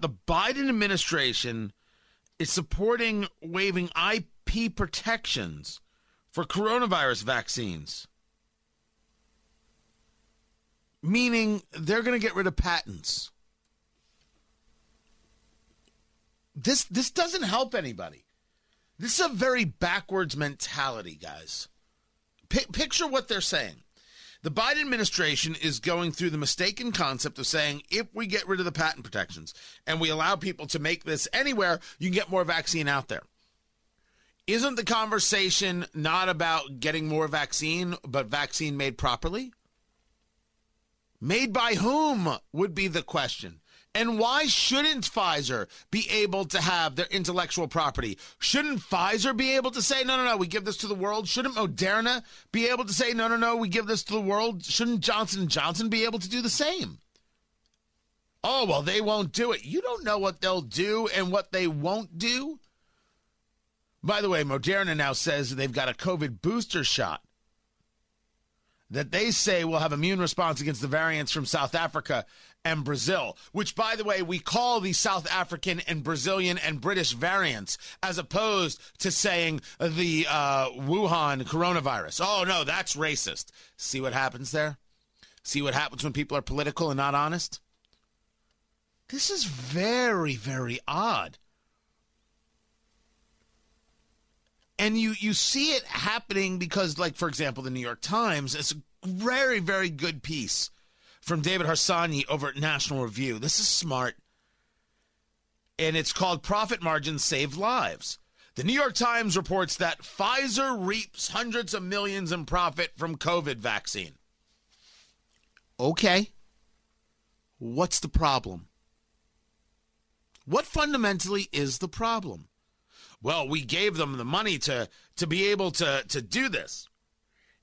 the Biden administration is supporting waiving IP protections for coronavirus vaccines. Meaning they're going to get rid of patents. This this doesn't help anybody. This is a very backwards mentality, guys. P- picture what they're saying. The Biden administration is going through the mistaken concept of saying if we get rid of the patent protections and we allow people to make this anywhere, you can get more vaccine out there. Isn't the conversation not about getting more vaccine, but vaccine made properly? Made by whom would be the question. And why shouldn't Pfizer be able to have their intellectual property? Shouldn't Pfizer be able to say, no, no, no, we give this to the world? Shouldn't Moderna be able to say, no, no, no, we give this to the world? Shouldn't Johnson Johnson be able to do the same? Oh, well, they won't do it. You don't know what they'll do and what they won't do. By the way, Moderna now says they've got a COVID booster shot that they say will have immune response against the variants from South Africa and Brazil, which, by the way, we call the South African and Brazilian and British variants, as opposed to saying the uh, Wuhan coronavirus. Oh, no, that's racist. See what happens there? See what happens when people are political and not honest? This is very, very odd. And you you see it happening because like for example the new york times it's a very very good piece from david harsanyi over at national review. This is smart. And it's called profit margins save lives. The new york times reports that pfizer reaps hundreds of millions in profit from covid vaccine. Okay. What's the problem? What fundamentally is the problem well, we gave them the money to to be able to to do this.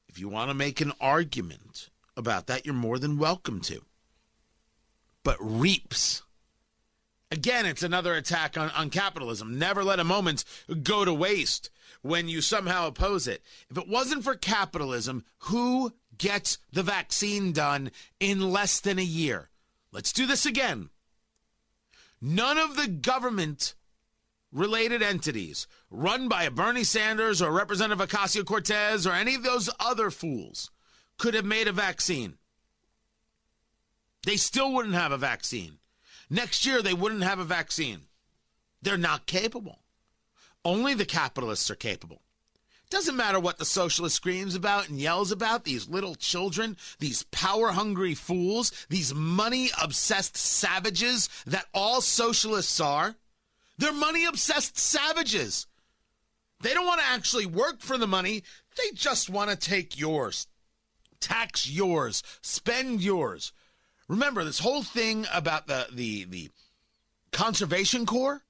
If you want to make an argument about that, you're more than welcome to. But reaps. Again, it's another attack on, on capitalism. Never let a moment go to waste when you somehow oppose it. If it wasn't for capitalism, who gets the vaccine done in less than a year? Let's do this again. None of the government related entities run by a Bernie Sanders or Representative Ocasio Cortez or any of those other fools could have made a vaccine. They still wouldn't have a vaccine. Next year, they wouldn't have a vaccine. They're not capable. Only the capitalists are capable. Doesn't matter what the socialist screams about and yells about, these little children, these power hungry fools, these money obsessed savages that all socialists are. They're money obsessed savages. They don't want to actually work for the money, they just want to take yours, tax yours, spend yours. Remember this whole thing about the the the conservation corps.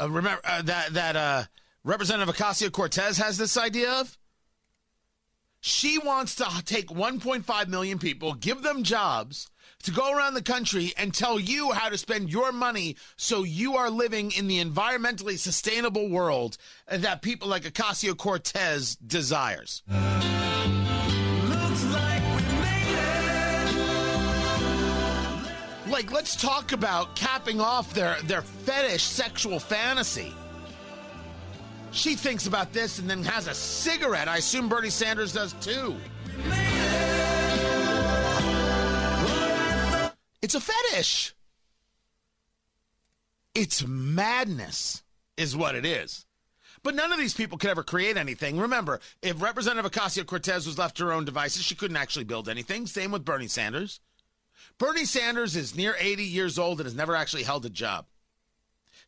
Uh, remember uh, that that uh, Representative Ocasio Cortez has this idea of. She wants to take 1.5 million people, give them jobs, to go around the country and tell you how to spend your money so you are living in the environmentally sustainable world that people like Ocasio Cortez desires. Like, let's talk about capping off their, their fetish sexual fantasy. She thinks about this and then has a cigarette. I assume Bernie Sanders does too. It's a fetish. It's madness, is what it is. But none of these people could ever create anything. Remember, if Representative Ocasio Cortez was left to her own devices, she couldn't actually build anything. Same with Bernie Sanders. Bernie Sanders is near 80 years old and has never actually held a job.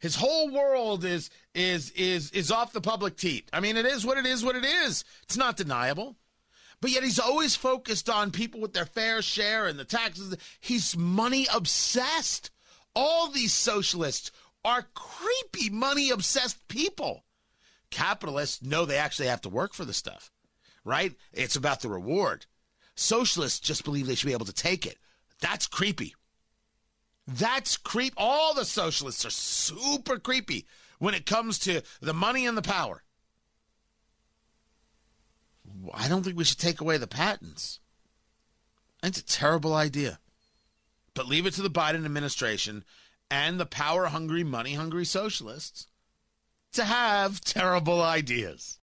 His whole world is is is is off the public teat. I mean, it is what it is. What it is. It's not deniable. But yet he's always focused on people with their fair share and the taxes. He's money obsessed. All these socialists are creepy, money obsessed people. Capitalists know they actually have to work for the stuff, right? It's about the reward. Socialists just believe they should be able to take it. That's creepy. That's creep. All the socialists are super creepy when it comes to the money and the power. I don't think we should take away the patents. It's a terrible idea. But leave it to the Biden administration and the power hungry, money hungry socialists to have terrible ideas.